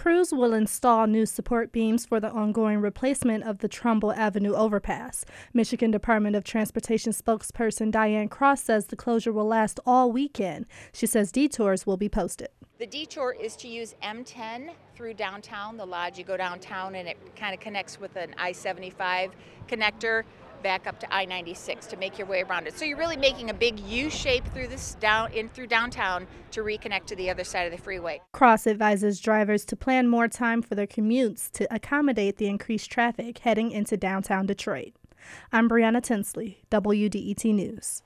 Crews will install new support beams for the ongoing replacement of the Trumbull Avenue overpass. Michigan Department of Transportation spokesperson Diane Cross says the closure will last all weekend. She says detours will be posted. The detour is to use M10 through downtown, the lodge. You go downtown and it kind of connects with an I 75 connector back up to I-96 to make your way around it. So you're really making a big U shape through this down in through downtown to reconnect to the other side of the freeway. Cross advises drivers to plan more time for their commutes to accommodate the increased traffic heading into downtown Detroit. I'm Brianna Tinsley, WDET News.